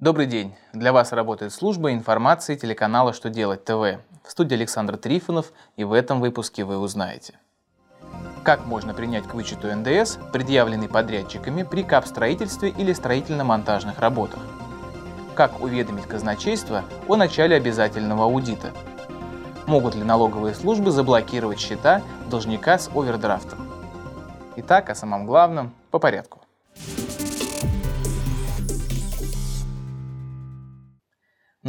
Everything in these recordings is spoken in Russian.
Добрый день! Для вас работает служба информации телеканала «Что делать ТВ». В студии Александр Трифонов, и в этом выпуске вы узнаете. Как можно принять к вычету НДС, предъявленный подрядчиками при капстроительстве или строительно-монтажных работах? Как уведомить казначейство о начале обязательного аудита? Могут ли налоговые службы заблокировать счета должника с овердрафтом? Итак, о самом главном по порядку.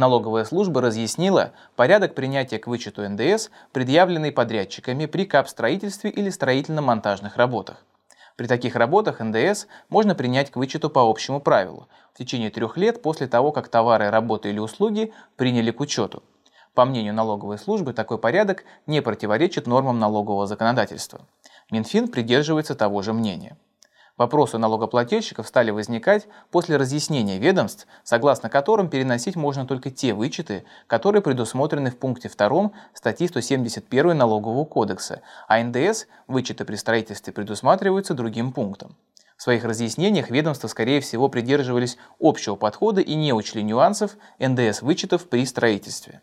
Налоговая служба разъяснила порядок принятия к вычету НДС, предъявленный подрядчиками при капстроительстве или строительно-монтажных работах. При таких работах НДС можно принять к вычету по общему правилу в течение трех лет после того, как товары, работы или услуги приняли к учету. По мнению налоговой службы, такой порядок не противоречит нормам налогового законодательства. Минфин придерживается того же мнения. Вопросы налогоплательщиков стали возникать после разъяснения ведомств, согласно которым переносить можно только те вычеты, которые предусмотрены в пункте 2 статьи 171 Налогового кодекса, а НДС вычеты при строительстве предусматриваются другим пунктом. В своих разъяснениях ведомства, скорее всего, придерживались общего подхода и не учли нюансов НДС вычетов при строительстве.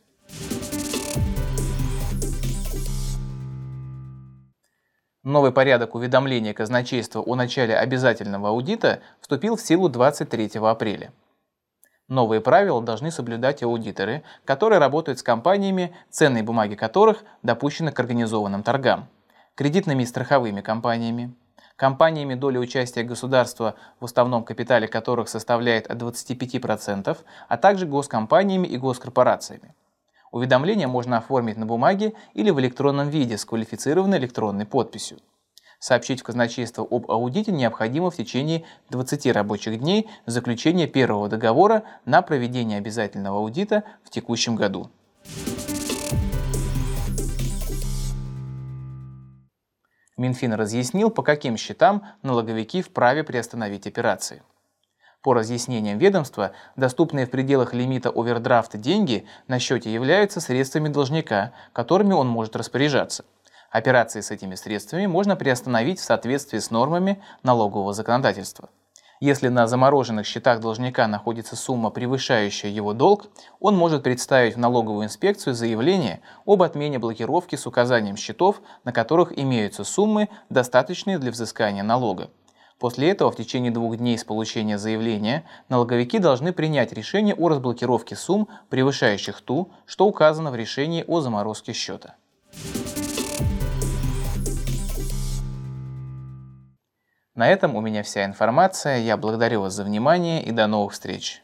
Новый порядок уведомления казначейства о начале обязательного аудита вступил в силу 23 апреля. Новые правила должны соблюдать аудиторы, которые работают с компаниями, ценные бумаги которых допущены к организованным торгам, кредитными и страховыми компаниями, компаниями, доля участия государства в уставном капитале которых составляет от 25%, а также госкомпаниями и госкорпорациями. Уведомление можно оформить на бумаге или в электронном виде с квалифицированной электронной подписью. Сообщить в казначейство об аудите необходимо в течение 20 рабочих дней заключения первого договора на проведение обязательного аудита в текущем году. Минфин разъяснил, по каким счетам налоговики вправе приостановить операции. По разъяснениям ведомства, доступные в пределах лимита овердрафта деньги на счете являются средствами должника, которыми он может распоряжаться. Операции с этими средствами можно приостановить в соответствии с нормами налогового законодательства. Если на замороженных счетах должника находится сумма, превышающая его долг, он может представить в налоговую инспекцию заявление об отмене блокировки с указанием счетов, на которых имеются суммы, достаточные для взыскания налога. После этого в течение двух дней с получения заявления налоговики должны принять решение о разблокировке сумм, превышающих ту, что указано в решении о заморозке счета. На этом у меня вся информация. Я благодарю вас за внимание и до новых встреч.